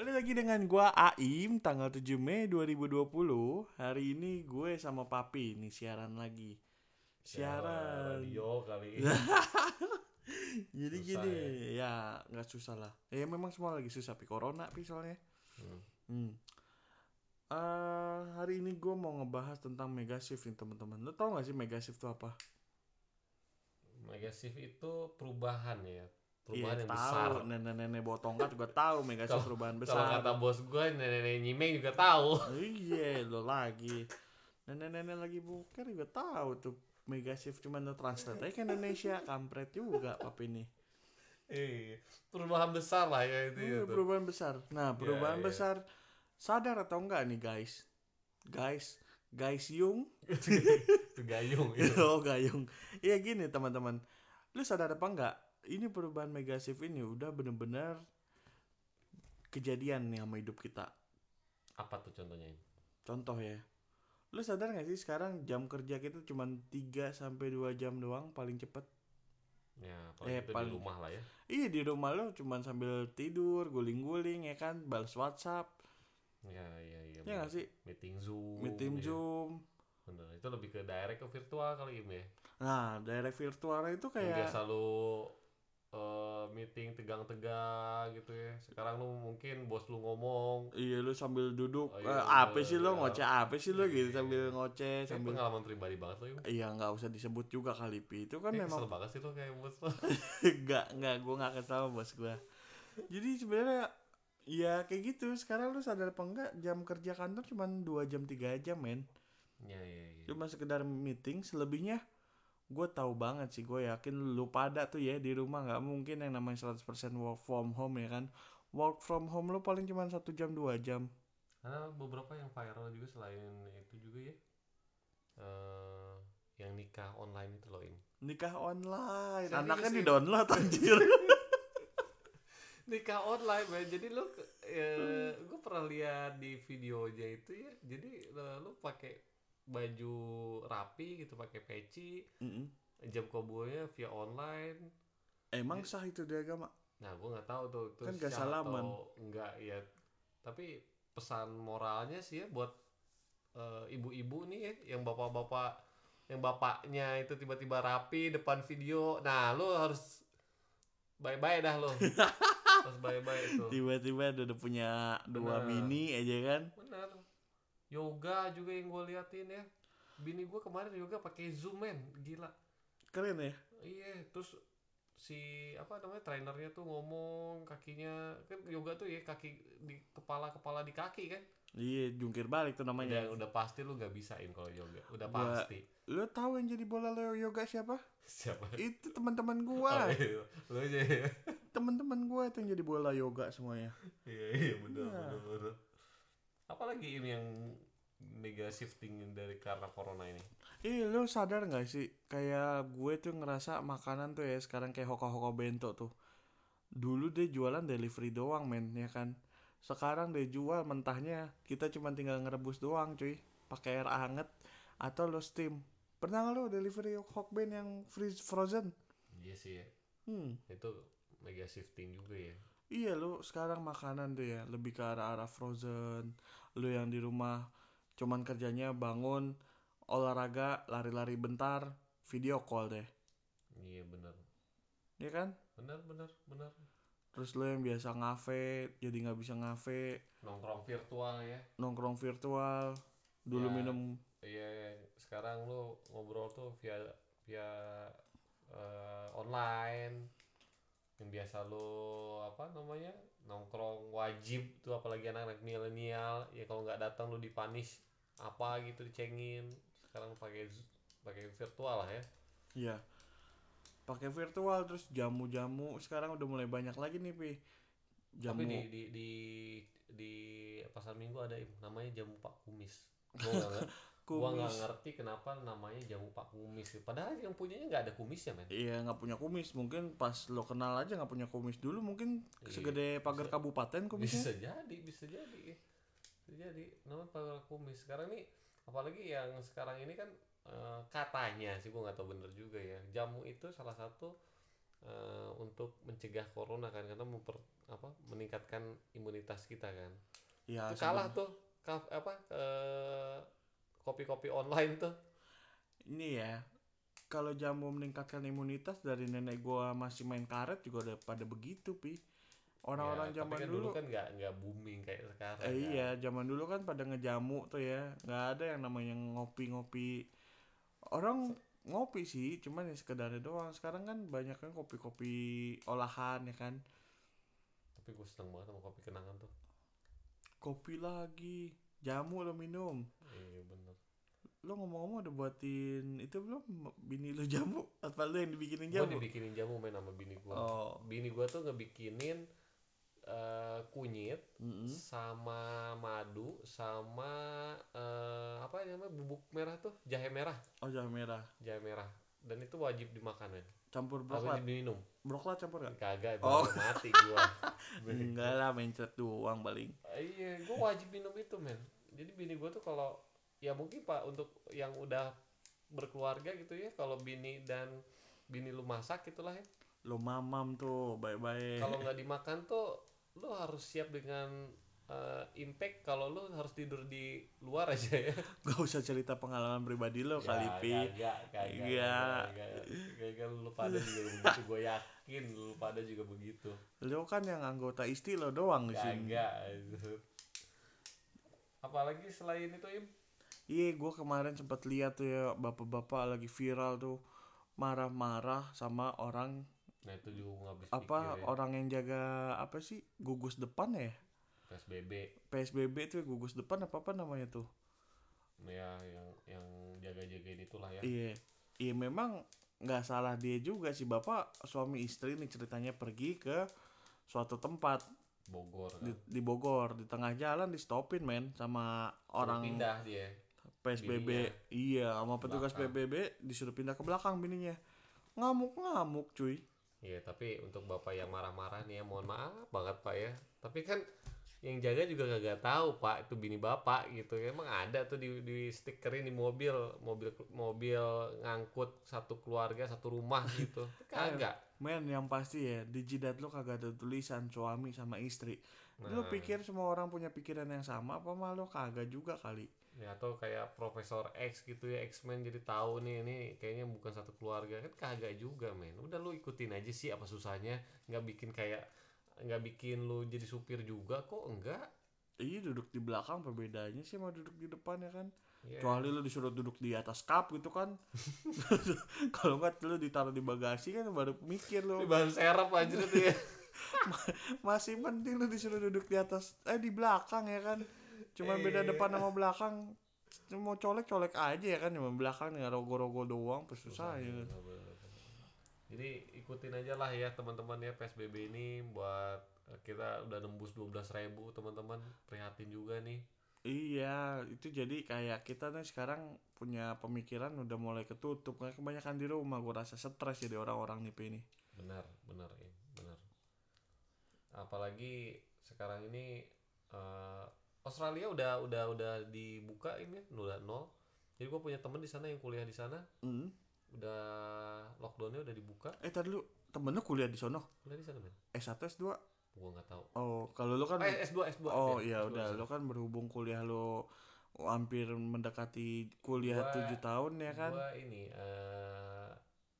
Balik lagi dengan gua Aim tanggal 7 Mei 2020. Hari ini gue sama Papi nih siaran lagi. Ya, Siaran. radio kali Jadi Susah gini, ya nggak susah lah. Ya memang semua lagi susah pi corona pi soalnya. Hmm. Hmm. Eh, hari ini gue mau ngebahas tentang mega shift nih teman-teman. Lo tau gak sih mega shift itu apa? Mega shift itu perubahan ya perubahan Iya yang besar tahu. Nenek-nenek bawa tongkat juga tahu mega shift Kalau- perubahan kalau besar. kata bos gue nenek-nenek nyimeng juga tahu Iya, lo lagi. Nenek-nenek lagi buker juga tahu tuh mega shift cuma lo translate aja ke Indonesia, kampret juga papi ini. Iya, perubahan besar lah ya itu Iya, tuh. perubahan besar. Nah, perubahan iya. besar sadar atau enggak nih guys? Guys, guys Yung, itu gayung itu. oh gayung. Iya gini teman-teman, lu sadar apa enggak? Ini perubahan mega shift ini udah bener-bener kejadian nih sama hidup kita. apa tuh contohnya ini Contoh ya. Lu sadar gak sih sekarang jam kerja kita cuma 3 sampai 2 jam doang paling cepet? ya Eh, paling itu paling- di rumah lah ya Iya di rumah lu cuma sambil tidur, guling-guling ya kan, balas WhatsApp. ya iya iya Ya bener. gak sih? meeting zoom Meeting ya. Zoom. Bener. itu lebih ke direct ke virtual kali ini ya Nah, direct virtual itu kayak biasa lu eh, meeting tegang-tegang gitu ya. Sekarang lu mungkin bos lu ngomong. Iya lu sambil duduk, Oh, eh, iya, apa iya, sih lo iya. ngoceh apa sih gitu? Iya. sambil ngoceh Ini sambil pengalaman pribadi banget lo Im. Iya nggak usah disebut juga kali pi. Itu kan Ini memang kesel banget sih lo kayak bos Enggak, enggak, gue gak kesal sama bos gue Jadi sebenarnya ya kayak gitu. Sekarang lu sadar apa enggak jam kerja kantor cuma 2 jam 3 jam men. Iya iya iya. Cuma sekedar meeting selebihnya gue tahu banget sih gue yakin lu pada tuh ya di rumah nggak mungkin yang namanya 100% work from home ya kan? Work from home lu paling cuma satu jam dua jam. Karena beberapa yang viral juga selain itu juga ya eh yang nikah online itu loh Im. Nikah online Serius, anaknya ya? di download anjir. Nikah online man. Jadi lo eh, gue pernah lihat di videonya itu ya. Jadi eh, lo pakai baju rapi gitu pakai peci Mm-mm. jam kobonya via online emang sah itu di agama Nah, gue nggak tahu tuh itu Kan nggak sah salaman. atau enggak ya. Tapi pesan moralnya sih ya buat eh, ibu-ibu nih ya, yang bapak-bapak yang bapaknya itu tiba-tiba rapi depan video. Nah, lo harus bye-bye dah lo. harus bye-bye itu. tiba-tiba udah, punya dua Bener. mini aja kan. Yoga juga yang gue liatin ya. Bini gue kemarin yoga pakai Zoom men, gila. keren ya? Iya, terus si apa namanya trainernya tuh ngomong kakinya kan yoga tuh ya kaki di kepala kepala di kaki kan? Iya jungkir balik tuh udah namanya. Udah pasti lu nggak bisain kalau yoga. Udah pasti. lu tahu yang jadi bola lo yoga siapa? Siapa? Itu teman-teman Oh, gua iya. lu aja ya. Teman-teman gua itu yang jadi bola yoga semuanya. Iya iya. bener bener apalagi ini yang mega shifting dari karena corona ini? Iya lu sadar gak sih? Kayak gue tuh ngerasa makanan tuh ya sekarang kayak hoko-hoko bento tuh. Dulu dia jualan delivery doang men ya kan? Sekarang dia jual mentahnya kita cuma tinggal ngerebus doang cuy. Pakai air hangat atau lo steam. Pernah nggak lo delivery hokben yang freeze frozen? Iya sih ya. Hmm. Itu mega shifting juga ya iya lu sekarang makanan tuh ya lebih ke arah-arah frozen. Lu yang di rumah cuman kerjanya bangun olahraga lari-lari bentar video call deh. Iya bener. Ya kan? Bener bener bener. Terus lo yang biasa ngafe jadi nggak bisa ngafe. Nongkrong virtual ya. Nongkrong virtual dulu Ya. minum. Iya, sekarang lu ngobrol tuh via via eh, online. Yang biasa lu apa namanya? nongkrong wajib tuh apalagi anak-anak milenial, ya kalau nggak datang lu dipanish apa gitu dicengin. Sekarang pakai pakai virtual lah ya. iya pakai virtual terus jamu-jamu sekarang udah mulai banyak lagi nih pi jamu Tapi di di di di pasar minggu ada namanya jamu Pak Kumis. Nggak nger- gua nggak kumis ngerti kenapa namanya jamu Pak Kumis. Padahal yang punyanya nggak ada kumisnya, men. iya nggak punya kumis. Mungkin pas lo kenal aja nggak punya kumis dulu mungkin Iya, segede pagar bisa. kabupaten kumisnya. bisa jadi bisa jadi. Bisa jadi. Namanya pagar kumis. Sekarang nih apalagi yang sekarang ini kan eh, katanya sih gua nggak tahu bener juga ya. Jamu itu salah satu eh, untuk mencegah corona kan karena memper apa meningkatkan imunitas kita kan. Ya itu kalah tuh kaf, apa eh, kopi-kopi online tuh. Ini ya kalau jamu meningkatkan imunitas dari nenek gua masih main karet juga udah pada begitu pi. Orang-orang Ya, zaman kan dulu, kan nggak nggak booming kayak sekarang eh, kan. iya zaman dulu kan pada ngejamu tuh ya. Nggak ada yang namanya ngopi-ngopi. Orang ngopi sih cuman ya sekedarnya doang. Sekarang kan banyak kan kopi-kopi olahan ya kan. Tapi gue seneng banget sama kopi kenangan tuh. Kopi lagi jamu lo minum lo ngomong-ngomong udah buatin itu belum? Bini lo jamu? Apa lo yang dibikinin gue jamu? dibikinin jamu main sama bini gue oh. Bini gue tuh ngebikinin eh, kunyit mm-mm. sama madu sama eh, apa namanya bubuk merah tuh jahe merah. Oh jahe merah. Jahe merah. Dan itu wajib dimakan men. Campur wajib broklat? diminum broklat campur gak kagak Oh. mati gua. Enggak lah mencet doang paling. Iya gua wajib minum itu men. Jadi bini gua tuh kalau ya mungkin pak untuk yang udah berkeluarga gitu ya kalau bini dan bini lu masak gitulah ya. Lo mamam tuh baik-baik. Kalau nggak dimakan tuh lu harus siap dengan eh, impact kalau lu harus tidur di luar aja ya. Gak usah cerita pengalaman pribadi lo kali Ya, pi Iya. kagak kagak lu pada juga begitu gue yakin lu pada juga begitu. Lo kan yang anggota isti lo doang sini. kagak itu. apalagi selain itu im iya gue kemarin sempat lihat tuh ya bapak-bapak lagi viral tuh marah-marah sama orang nah itu juga habis apa pikir ya. orang yang jaga apa sih gugus depan ya? Psbb PSBB tuh ya, gugus depan apa apa namanya tuh? Ya yang yang jaga jagain itulah ya. Iya iya memang nggak salah dia juga sih. Bapak suami istri nih ceritanya pergi ke suatu tempat. Bogor kan. di, di Bogor di tengah jalan di stopin men sama Suruh orang pindah dia PSBB bininya. iya sama petugas Belakang. PBB disuruh pindah ke belakang bininya. Ngamuk-ngamuk cuy. Iya tapi untuk bapak yang marah-marah nih ya mohon maaf banget pak ya. Tapi kan yang jaga juga gak tahu pak itu bini bapak gitu. Emang ada tuh di, di stikerin di mobil mobil mobil ngangkut satu keluarga satu rumah gitu. Kagak. men yang pasti ya di jidat lo kagak ada tulisan suami sama istri. Lu Nah. pikir semua orang punya pikiran yang sama apa mah lo kagak juga kali ya atau kayak Profesor X gitu ya X-Men jadi tahu nih ini kayaknya bukan satu keluarga. Kan kagak juga men. Udah lu ikutin aja sih apa susahnya. Nggak bikin kayak nggak bikin lu jadi supir juga kok enggak. Iya duduk di belakang perbedaannya sih sama duduk di depan ya kan? Ya. kecuali lu disuruh duduk di atas kap gitu kan. Kalau enggak lu ditaruh di bagasi kan baru mikir lu. Ini bahan serap aja tuh ya. Masih penting lu disuruh duduk di atas eh di belakang ya kan cuma beda Iya. depan sama belakang mau colek colek aja ya kan cuma belakang dengan rogo-rogo doang susah ya Jadi ikutin aja lah ya teman-teman ya PSBB ini buat eh, kita udah nembus 12.000 ribu teman-teman prihatin juga nih. iya itu jadi kayak kita nih sekarang punya pemikiran udah mulai ketutup kayak kebanyakan di rumah gue rasa stres jadi orang-orang nih ini Benar, benar ya, benar. Apalagi sekarang ini eh, Australia udah udah udah dibuka ini udah nol. Jadi gue punya temen di sana yang kuliah di sana Hmm. udah lockdownnya udah dibuka. eh tadi lu temen lu kuliah di sono Kuliah di sana men? S1 S2 Gue nggak tahu. oh kalau lu kan Eh S2 S2. Oh iya S2 udah lo kan berhubung kuliah lo hampir mendekati kuliah tujuh tahun ya kan? Gua ini eh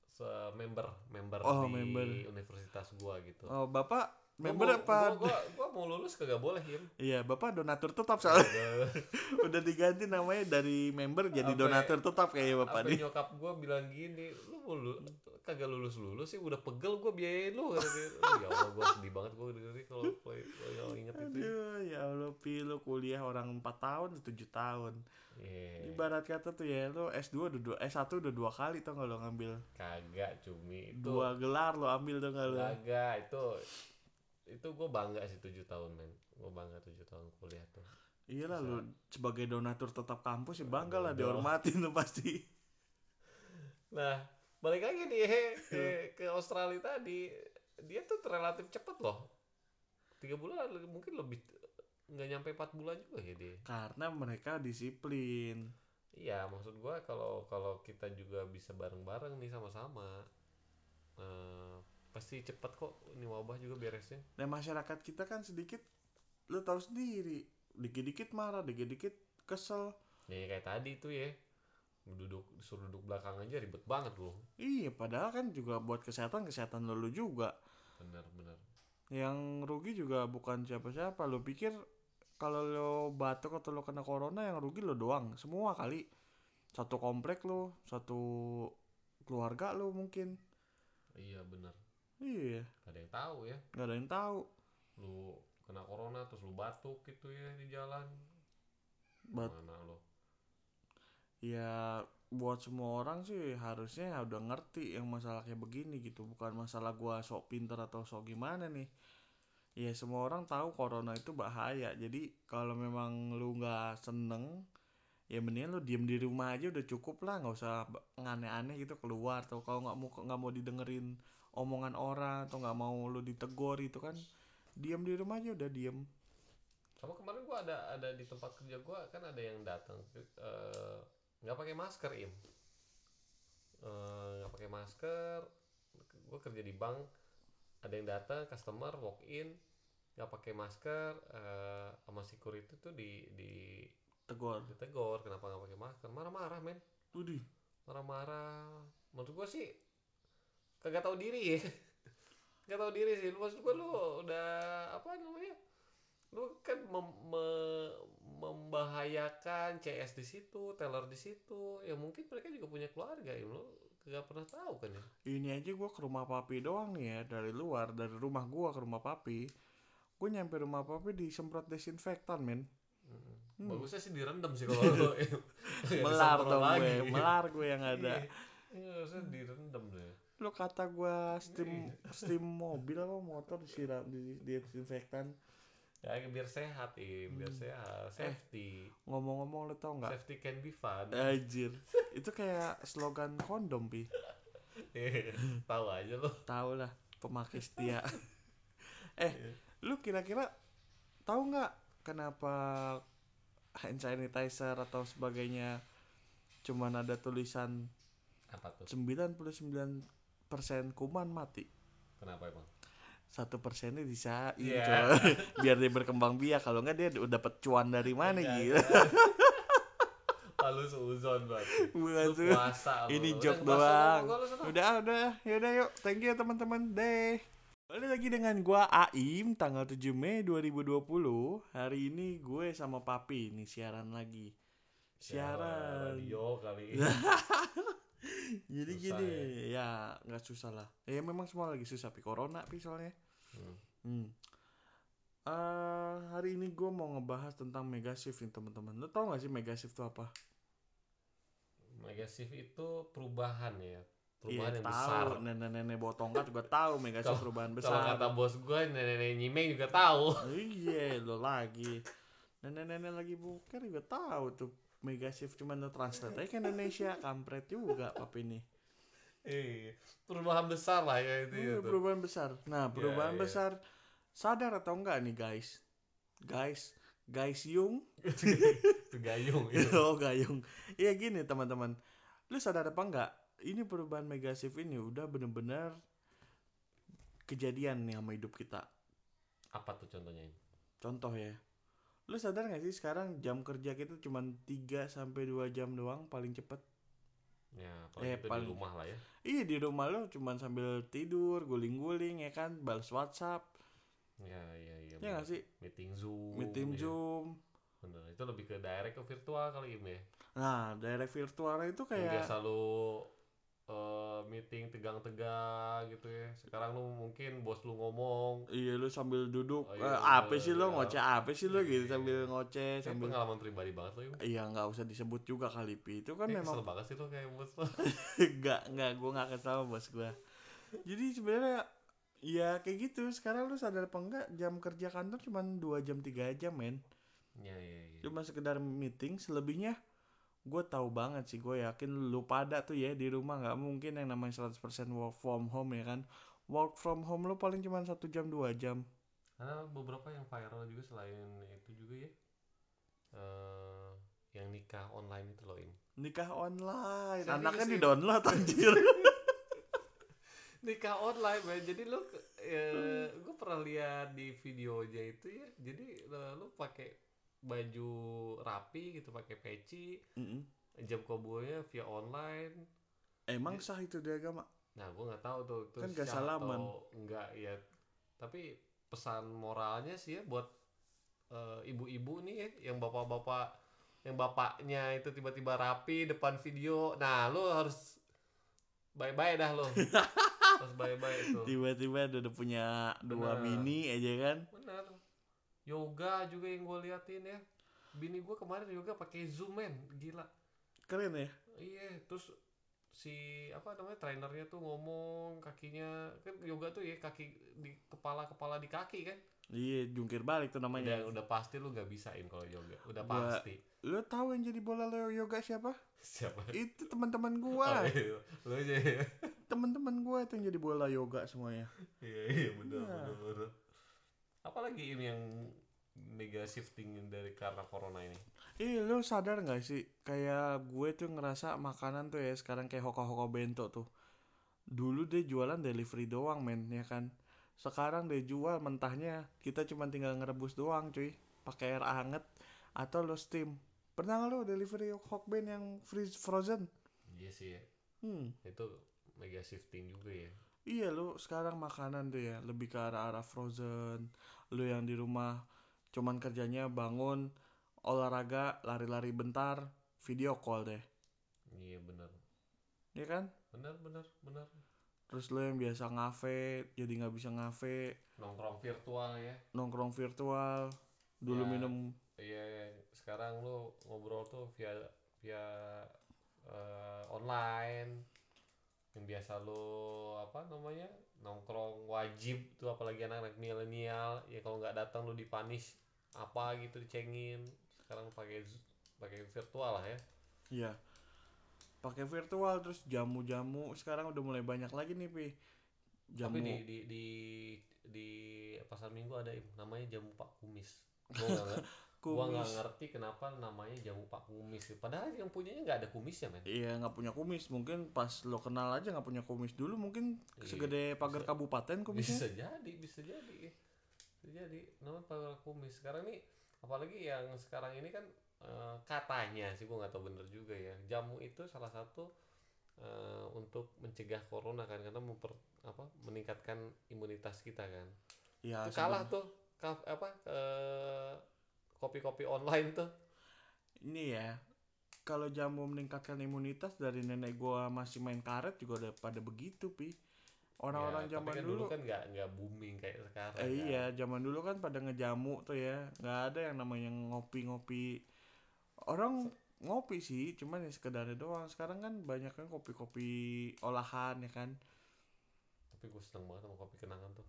se- member member Oh, di member. universitas gua gitu. Oh bapak member apa? Gua, gua, gua mau lulus kagak boleh Him. Iya bapak donatur tetap soalnya Udah- udah diganti namanya dari member jadi Apa- donatur tetap kayak bapak Apa nih. nyokap gua bilang gini, lu mau lu, kagak lulus lulus sih udah pegel gua biayain lu. Oh, ya Allah gua sedih banget gua dengerin kalau kalau inget itu. Aduh ya Allah pi lo kuliah orang 4 tahun tujuh tahun. Iya. Ibarat kata tuh ya lo S2 udah dua S1 udah dua kali tuh kalau ngambil Kagak cumi itu. dua gelar lo ambil tuh kalau. Kagak itu itu gue bangga sih tujuh tahun men. Gue bangga tujuh tahun kuliah tuh. Iya lah Bisa. lo sebagai donatur tetap kampus ya bangga lah dihormatin tuh pasti. nah balik lagi nih he, ke ke Australia tadi. Dia tuh relatif cepet loh. Tiga bulan mungkin lebih nggak nyampe empat bulan juga ya dia. Karena mereka disiplin. iya maksud gua kalau kalau kita juga bisa bareng-bareng nih sama-sama eh, pasti cepet kok ini wabah juga beresnya. Dan masyarakat kita kan sedikit lu tahu sendiri dikit-dikit marah dikit-dikit kesel. Ya kayak tadi tuh ya. Duduk disuruh duduk belakang aja ribet banget loh iya padahal kan juga buat kesehatan kesehatan lo lu juga. Bener bener. Yang rugi juga bukan siapa-siapa. Lo pikir kalau lo batuk atau lo kena corona yang rugi lo doang. Semua kali. Satu komplek lo satu keluarga lo mungkin. Iya bener iya. Gak ada yang tahu ya. Nggak ada yang tahu. Lu kena corona terus lu batuk gitu ya di jalan. Bat- mana lo ya buat semua orang sih harusnya ya udah ngerti yang masalah kayak begini gitu. Bukan masalah gua sok pinter atau sok gimana nih. Ya semua orang tahu corona itu bahaya. Jadi kalau memang lu nggak seneng ya mendingan lu diem di rumah aja udah cukup lah. Nggak usah aneh-aneh gitu keluar atau kalau nggak mau nggak mau didengerin omongan orang atau nggak mau lu ditegur itu kan diem di rumah aja udah diem. Sama kemarin gua ada ada di tempat kerja gua kan ada yang datang eh, nggak pakai masker im. Eh, nggak pakai masker gua kerja di bank ada yang datang customer walk in nggak pakai masker eh, sama security tuh di di tegur. ditegur kenapa nggak pakai masker? Marah-marah men. Udih. marah-marah. Menurut gua sih kagak tahu diri. Ya nggak tahu diri sih. Lu maksud gua lu udah apa namanya lu kan mem- me- membahayakan CS di situ teller di situ. Ya mungkin mereka juga punya keluarga ya. Lu kagak pernah tahu kan ya? Ini aja gua ke rumah papi doang nih ya dari luar dari rumah gua ke rumah papi. Gue nyampe rumah papi disemprot desinfektan men. Mm. bagusnya sih direndam sih kalau lu. Nggak melar dong gue melar gue yang ada. Iya, iya, harusnya direndam deh lo kata gua steam steam mobil apa motor disiram di, di desinfektan ya biar sehat ya biar sehat. Safety. ngomong-ngomong lo tau nggak? Safety can be fun. Anjir. Itu kayak slogan kondom pi. Iya, tahu aja lo tau lah pemakai setia. Eh lu kira-kira tahu nggak kenapa hand sanitizer atau sebagainya cuman ada tulisan apa tuh? 99% kuman mati. Kenapa emang? Satu persennya disain Iya. coy. Biar dia berkembang biak. Kalau nggak dia udah dapet cuan dari mana gitu. Lalu seuzon berarti. Bukan Lu tuh ini joke puasa doang. udah udah. Yaudah yuk. Thank you teman-teman. Deh. Balik lagi dengan gua Aim tanggal 7 Mei 2020 Hari ini gue sama Papi nih siaran lagi. Siaran. Radio kali Jadi Susah gini ya nggak susah lah Ya memang semua lagi susah Pi Corona Pi soalnya Hmm. Hmm. Eh, hari ini gue mau ngebahas tentang mega shift nih teman-teman. Lo tau gak sih mega shift itu apa? mega shift itu perubahan ya perubahan yang tahu. besar Nenek-nenek bawa tongkat juga tahu mega shift Kalau- perubahan kalau besar. kata bos gue nenek-nenek nyimeng juga tahu Iya, lo lagi. Nenek-nenek lagi buker juga tahu tuh mega shift cuman translate aja ke Indonesia kampret juga papi ini. eh perubahan besar lah ya itu Iya, itu. perubahan besar. Nah, perubahan iya. besar sadar atau enggak nih guys? Guys, guys Yung? Itu gayung itu oh gayung. Iya gini teman-teman. Lu sadar apa enggak? Ini perubahan mega shift ini udah bener-bener Kejadian nih sama hidup kita. Apa tuh contohnya ini? Contoh ya Lu sadar gak sih sekarang jam kerja kita cuma 3 sampai 2 jam doang paling cepet? Ya Eh, paling itu paling- di rumah lah ya. Iya di rumah lu cuma sambil tidur guling-guling ya kan? Balas whatsapp. Ya ya ya. Ya gak sih? Meeting zoom Meeting ya. zoom. Bener itu lebih ke direct ke virtual kali ini ya. Nah direct virtual itu kayak biasa lu eh, meeting tegang-tegang gitu ya. Sekarang lu mungkin bos lu ngomong. Iya lu sambil duduk. Oh, eh, iya, Apa iya, sih lu iya. ngoceh apa sih lu gitu Iya. Sambil ngoceh sambil pengalaman pribadi banget ya Iya nggak usah disebut juga kali pi. Itu kan Kayak memang kesel banget sih lo kayak bos lo nggak nggak gue nggak sama bos gue. Jadi sebenarnya ya kayak gitu. Sekarang lu sadar apa enggak jam kerja kantor cuma 2 jam 3 jam men. Iya iya iya. Cuma sekedar meeting selebihnya gue tahu banget sih gue yakin lu pada tuh ya di rumah nggak mungkin yang namanya 100% work from home ya kan. Work from home lu paling cuma satu jam dua jam. Karena beberapa yang viral juga selain itu juga ya eh yang nikah online itu loh Im. Nikah online Serius, anaknya di download anjir. Nikah online man jadi lu eh, gue pernah lihat di videonya itu ya. Jadi eh, lu pakai baju rapi gitu pakai peci Mm-mm. jam kobonya via online. Emang sah itu di agama? Nah gue nggak tahu tuh itu Kan gak salaman. atau enggak ya. Tapi pesan moralnya sih ya buat eh, ibu-ibu nih ya yang bapak-bapak yang bapaknya itu tiba-tiba rapi depan video. Nah lu harus bye-bye dah lo harus bye-bye itu. Tiba-tiba udah, punya dua Bener. bini aja kan? Bener yoga juga yang gue liatin ya. Bini gue kemarin yoga pakai zoom men. Gila. Keren ya? Iya terus si apa namanya trainernya tuh ngomong kakinya kan yoga tuh ya kaki di kepala kepala di kaki kan? Iya jungkir balik tuh udah namanya. Udah pasti lu nggak bisain kalau yoga. Udah Gua- pasti. Lo tahu yang jadi bola lo yoga siapa? Siapa? Itu teman-teman Oh, gua iya. lu aja ya. Teman-teman gua itu yang jadi bola yoga semuanya. Iya iya bener Iya. bener bener apalagi ini yang mega shifting dari karena corona ini? Iya lo sadar nggak sih? Kayak gue tuh ngerasa makanan tuh ya sekarang kayak hoko-hoko bento tuh. Dulu dia jualan delivery doang men ya kan? Sekarang dia jual mentahnya kita cuma tinggal ngerebus doang cuy. Pakai air anget atau lo steam. Pernah nggak lo delivery hokben yang freeze frozen? Iya sih. Ya hmm. Itu mega shifting juga ya iya lo sekarang makanan tuh ya lebih ke arah-arah frozen. Lo yang di rumah cuman kerjanya bangun olahraga lari-lari bentar video call deh. Iya bener. Ya kan? Bener bener bener. Terus lo yang biasa ngafe jadi nggak bisa ngafe, nongkrong virtual ya. Nongkrong virtual, dulu Ya. minum. iya. Sekarang lu ngobrol tuh via via eh, online yang biasa lu apa namanya nongkrong wajib tuh apalagi anak-anak milenial ya kalau nggak datang lu dipanish apa gitu dicengin. Sekarang pakai pakai virtual lah ya. Ya pakai virtual terus jamu-jamu. Sekarang udah mulai banyak lagi nih pi. Jamu. tapi di di di di pasar minggu ada namanya jamu pak kumis. Gua nger- gua nggak kumis ngerti kenapa namanya jamu pak kumis. Padahal yang punyanya nggak ada kumisnya men? Iya nggak punya kumis. Mungkin pas lo kenal aja nggak punya kumis dulu mungkin Iya, segede pagar bisa- kabupaten kumisnya. Bisa jadi bisa jadi. Bisa jadi. Namanya pagar kumis. Sekarang nih apalagi yang sekarang ini kan eh, katanya sih gua nggak tahu bener juga ya. Jamu itu salah satu eh, untuk mencegah corona kan karena memper apa meningkatkan imunitas kita kan. Ya itu kalah tuh kaf- apa eh, kopi-kopi online tuh ini ya kalau jamu meningkatkan imunitas dari nenek gua masih main karet juga udah pada begitu pi orang-orang Ya, zaman kan dulu kan nggak nggak booming kayak sekarang Eh, kan. iya, zaman dulu kan pada ngejamu tuh ya, nggak ada yang namanya ngopi-ngopi. Orang ngopi sih, cuman ya sekedarnya doang. Sekarang kan banyak kan kopi-kopi olahan ya kan. tapi gue seneng banget sama kopi kenangan tuh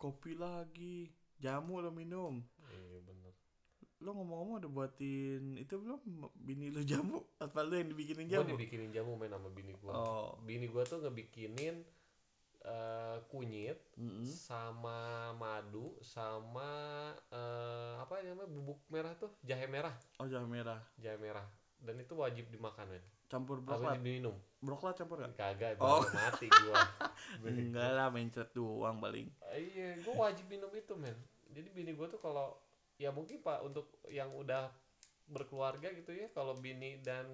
Kopi lagi, jamu lo minum. Lo ngomong-ngomong udah buatin itu belum bini lo jamu? Apa lo yang dibikinin gue jamu? dibikinin jamu main sama bini gue Oh, bini gue tuh ngebikinin eh, kunyit mm-mm. sama madu sama eh, apa namanya bubuk merah tuh jahe merah oh jahe merah, jahe merah dan itu wajib dimakan men campur wajib broklat. diminum Broklat campur gak? kagak Oh. mati gua Enggak lah, mencret doang paling. iya gue wajib minum itu men jadi bini gue tuh kalau ya mungkin pak untuk yang udah berkeluarga gitu ya kalau bini dan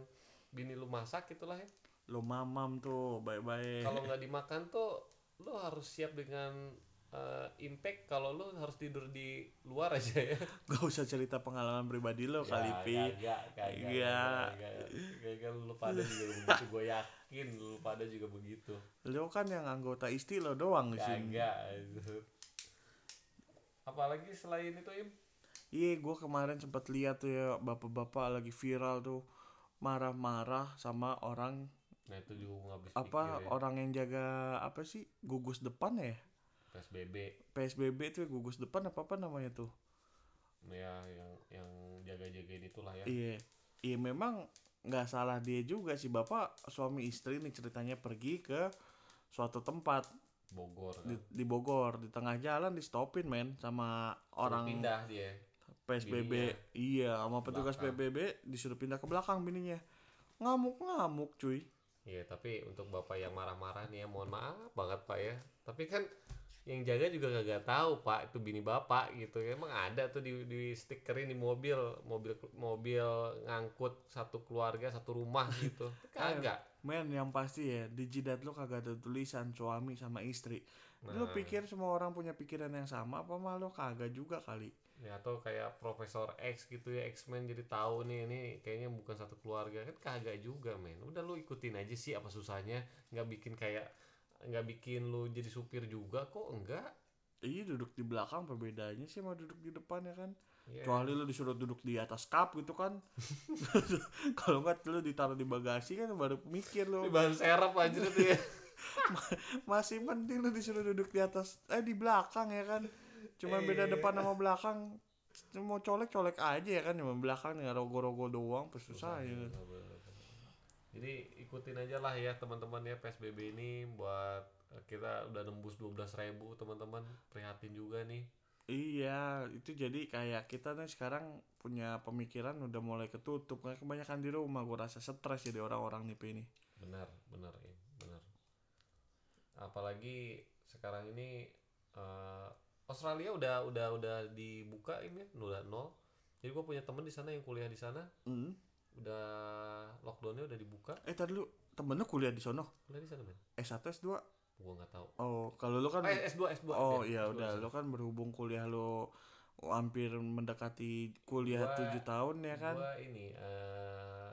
bini lu masak gitulah ya Lo mamam tuh, baik-baik. kalau nggak dimakan tuh lu harus siap dengan eh, impact kalau lu harus tidur di luar aja ya Gak usah cerita pengalaman pribadi lo kali, Ya, Pi. kagak kagak Iya. kagak kagak lu pada juga begitu gue yakin lu pada juga begitu Lo kan yang anggota isti lo doang di sini. itu. apalagi selain itu im Iya, gue kemarin sempat lihat tuh ya bapak-bapak lagi viral tuh marah-marah sama orang nah itu juga habis apa pikir ya. orang yang jaga apa sih gugus depan ya? Psbb PSBB tuh ya, gugus depan apa apa namanya tuh. Ya yang yang jaga jagain itulah ya. Iya iya memang nggak salah dia juga sih. Bapak suami istri nih ceritanya pergi ke suatu tempat. Bogor di, kan? Di Bogor di tengah jalan di stopin men sama Suruh orang pindah dia PSBB bininya. iya sama petugas. PBB disuruh pindah ke belakang bininya ngamuk-ngamuk cuy Iya, tapi untuk bapak yang marah-marah nih ya, mohon maaf banget pak ya. Tapi kan yang jaga juga kagak tahu pak itu bini bapak gitu. Emang ada tuh di, di stikerin di mobil, mobil mobil ngangkut satu keluarga satu rumah gitu. Kagak. Men yang pasti ya di jidat lu kagak ada tulisan suami sama istri. Lu Nah. pikir semua orang punya pikiran yang sama apa malu kagak juga kali. Ya atau kayak Profesor X gitu ya X-Men jadi tahu nih ini kayaknya bukan satu keluarga kan kagak juga men. Udah lu ikutin aja sih apa susahnya nggak bikin kayak nggak bikin lu jadi supir juga kok enggak. Iya duduk di belakang perbedaannya sih sama duduk di depan ya kan. Ya. Kecuali lu disuruh duduk di atas kap gitu kan. Kalau enggak lu ditaruh di bagasi kan baru mikir lu. Ini bahan serap aja tuh ya. Masih penting lu disuruh duduk di atas eh di belakang ya kan. Cuman beda Iya. depan sama belakang. Mau colek-colek aja ya kan cuma belakang dengan rogo-rogo doang pas susah ya. kan. Jadi ikutin aja lah ya teman-teman ya PSBB ini buat eh, kita udah nembus 12.000 ribu teman-teman prihatin juga nih. Iya, itu jadi kayak kita nih sekarang punya pemikiran udah mulai ketutup kayak kebanyakan di rumah gua rasa stres jadi orang-orang nih ini. Benar, benar, Im, benar. Apalagi sekarang ini eh, Australia udah udah udah dibuka ini udah nol. Jadi gue punya temen di sana yang kuliah di sana Hmm. udah lockdownnya udah dibuka. Eh tadi lu temen lu kuliah di sono Kuliah di sana men? S1 S2. Gue nggak tahu. Oh, kalau lu kan Eh S2 S2. Oh Din. iya S2 udah di sana. lu kan berhubung kuliah lu hampir mendekati kuliah Gua- tujuh tahun ya kan. Gua ini eh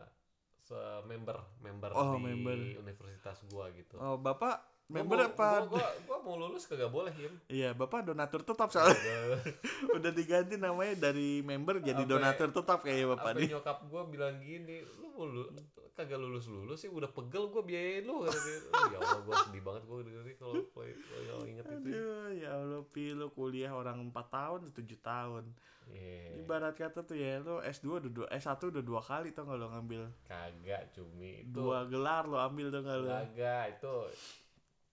se member member Oh, di member. universitas gua gitu. Oh, Bapak member mau- apa? Gua, gua, gua mau lulus kagak boleh Im. Iya, Bapak donatur tetap soalnya Udah- diganti namanya dari member jadi Apa- donatur tetap kayaknya Bapak Apa nih. nyokap gue bilang gini, lu mau lu, kagak lulus lulus sih udah pegel gue biayain lu. Oh, ya Allah gue sedih banget gue dengerin kalau kalau inget itu. Aduh, ya Allah, Pi, lu kuliah orang 4 tahun, 7 tahun. Iya, Ibarat kata tuh ya, lu S2 udah dua, S1 udah dua kali tuh kalau ngambil. kagak cumi itu. Dua gelar lu ambil tuh kalau. Kagak itu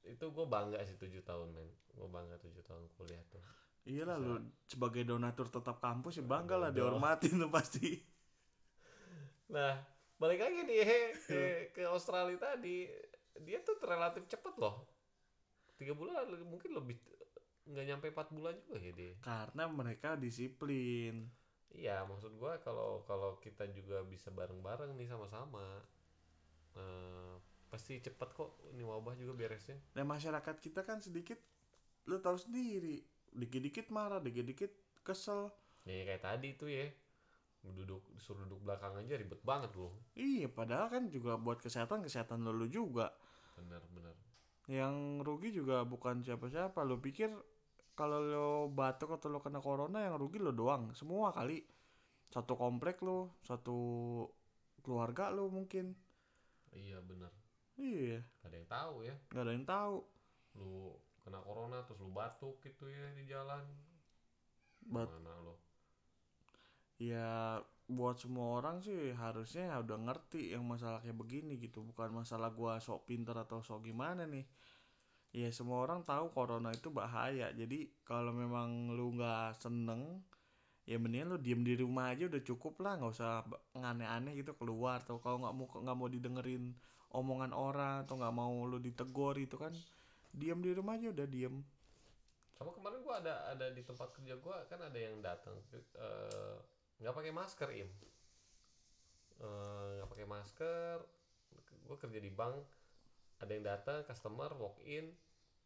itu gue bangga sih tujuh tahun men. Gue bangga tujuh tahun kuliah tuh. Iyalah Bisa. lu sebagai donatur tetap kampus ya bangga lah dihormatin tuh pasti. Nah balik lagi nih ke ke Australia tadi dia tuh relatif cepet loh. Tiga bulan mungkin lebih nggak nyampe empat bulan juga ya dia. Karena mereka disiplin. Iya, maksud gua kalau kalau kita juga bisa bareng-bareng nih sama-sama, eh, pasti cepet kok ini wabah juga beresnya. Nah masyarakat kita kan sedikit, lu tahu sendiri, dikit-dikit marah, dikit-dikit kesel. Ya kayak tadi tuh ya, duduk disuruh duduk belakang aja ribet banget loh. Iya, padahal kan juga buat kesehatan kesehatan lu juga. Benar-benar. Yang rugi juga bukan siapa-siapa. Lu pikir kalau lo batuk atau lo kena corona yang rugi lo doang, semua kali. Satu komplek lo, satu keluarga lo mungkin. Iya benar. Iya, Gak ada yang tahu ya. nggak ada yang tahu. Lu kena corona terus lu batuk gitu ya di jalan. Bat- Mana lo? ya buat semua orang sih harusnya udah ngerti yang masalah kayak begini gitu bukan masalah gua sok pinter atau sok gimana nih ya semua orang tahu corona itu bahaya jadi kalau memang lu nggak seneng ya mendingan lu diem di rumah aja udah cukup lah nggak usah aneh-aneh gitu keluar atau kalau nggak mau nggak mau didengerin omongan orang atau nggak mau lu ditegur itu kan diem di rumah aja udah diem. Sama kemarin gua ada ada di tempat kerja gua kan ada yang datang eh, nggak pakai masker im. Eh, nggak pakai masker gue kerja di bank ada yang datang customer walk in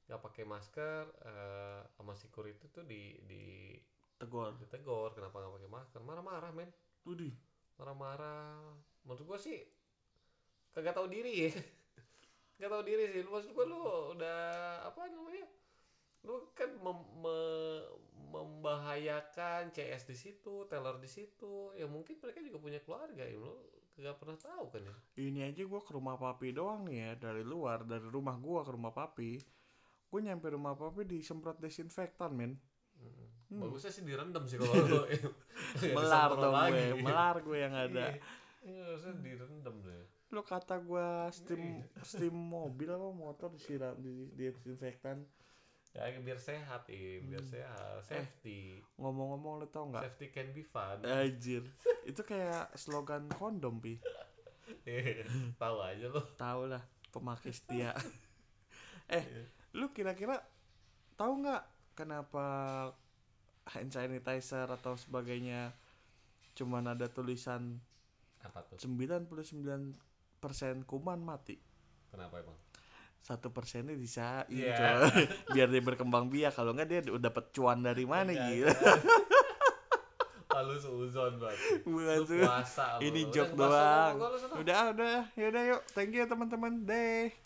nggak pakai masker eh, sama security tuh di di tegur ditegur kenapa nggak pakai masker? Marah-marah men. Udih. marah-marah. Menurut gua sih kagak tahu diri. Ya kagak tahu diri sih. Maksud gua lu udah apa namanya lu kan mem- me- membahayakan CS di situ teller di situ. Ya mungkin mereka juga punya keluarga ya lu kagak pernah tahu kan ya? Ini aja gua ke rumah papi doang nih ya dari luar dari rumah gua ke rumah papi. Gue nyampe rumah papi disemprot desinfektan men. Mm-mm. bagusnya sih direndam sih kalau lu. Hmm. melar dong gue melar gue yang ada. Iya harusnya direndam deh lo kata gua steam steam mobil apa motor disiram di, di desinfektan ya biar sehat ya biar sehat safety. ngomong-ngomong lo tau nggak? Safety can be fun. Anjir. Itu kayak slogan kondom pi. Tahu aja lo. Tau lah pemakai setia. Eh lu kira-kira tahu nggak kenapa hand sanitizer atau sebagainya cuman ada tulisan apa tuh? 99% kuman mati. Kenapa emang? Satu persennya Iya. coy. biar dia berkembang biak. Kalau nggak dia udah dapat cuan dari mana gila. Lalu seuzon banget. Bukan puasa ini ngebahas doang. udah udah. Yaudah yuk. Thank you teman-teman. Deh